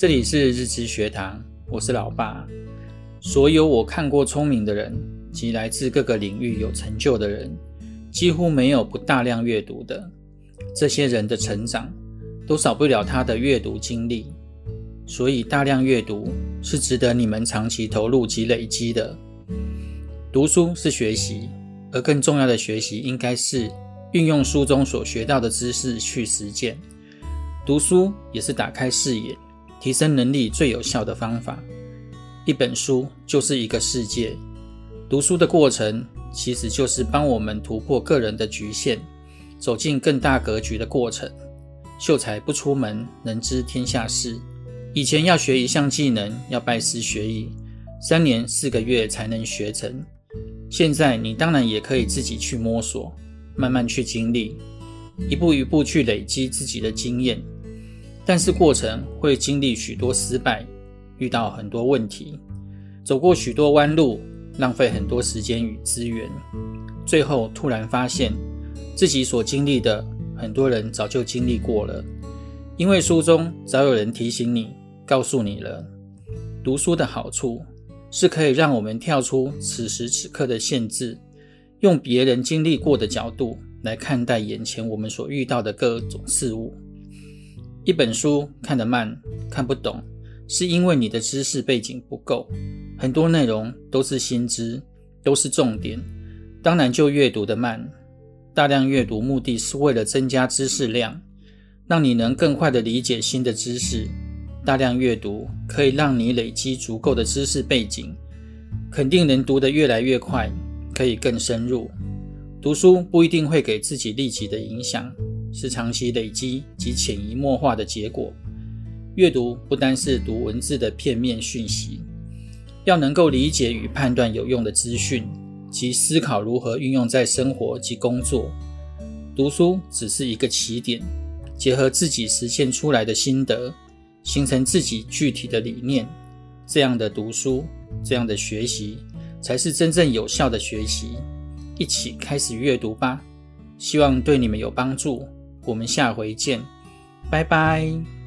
这里是日知学堂，我是老爸。所有我看过聪明的人及来自各个领域有成就的人，几乎没有不大量阅读的。这些人的成长都少不了他的阅读经历，所以大量阅读是值得你们长期投入及累积的。读书是学习。而更重要的学习，应该是运用书中所学到的知识去实践。读书也是打开视野、提升能力最有效的方法。一本书就是一个世界，读书的过程其实就是帮我们突破个人的局限，走进更大格局的过程。秀才不出门，能知天下事。以前要学一项技能，要拜师学艺，三年四个月才能学成。现在你当然也可以自己去摸索，慢慢去经历，一步一步去累积自己的经验。但是过程会经历许多失败，遇到很多问题，走过许多弯路，浪费很多时间与资源，最后突然发现自己所经历的，很多人早就经历过了。因为书中早有人提醒你，告诉你了，读书的好处。是可以让我们跳出此时此刻的限制，用别人经历过的角度来看待眼前我们所遇到的各种事物。一本书看得慢、看不懂，是因为你的知识背景不够，很多内容都是新知，都是重点，当然就阅读的慢。大量阅读目的是为了增加知识量，让你能更快地理解新的知识。大量阅读可以让你累积足够的知识背景，肯定能读得越来越快，可以更深入。读书不一定会给自己立即的影响，是长期累积及潜移默化的结果。阅读不单是读文字的片面讯息，要能够理解与判断有用的资讯，及思考如何运用在生活及工作。读书只是一个起点，结合自己实现出来的心得。形成自己具体的理念，这样的读书，这样的学习，才是真正有效的学习。一起开始阅读吧，希望对你们有帮助。我们下回见，拜拜。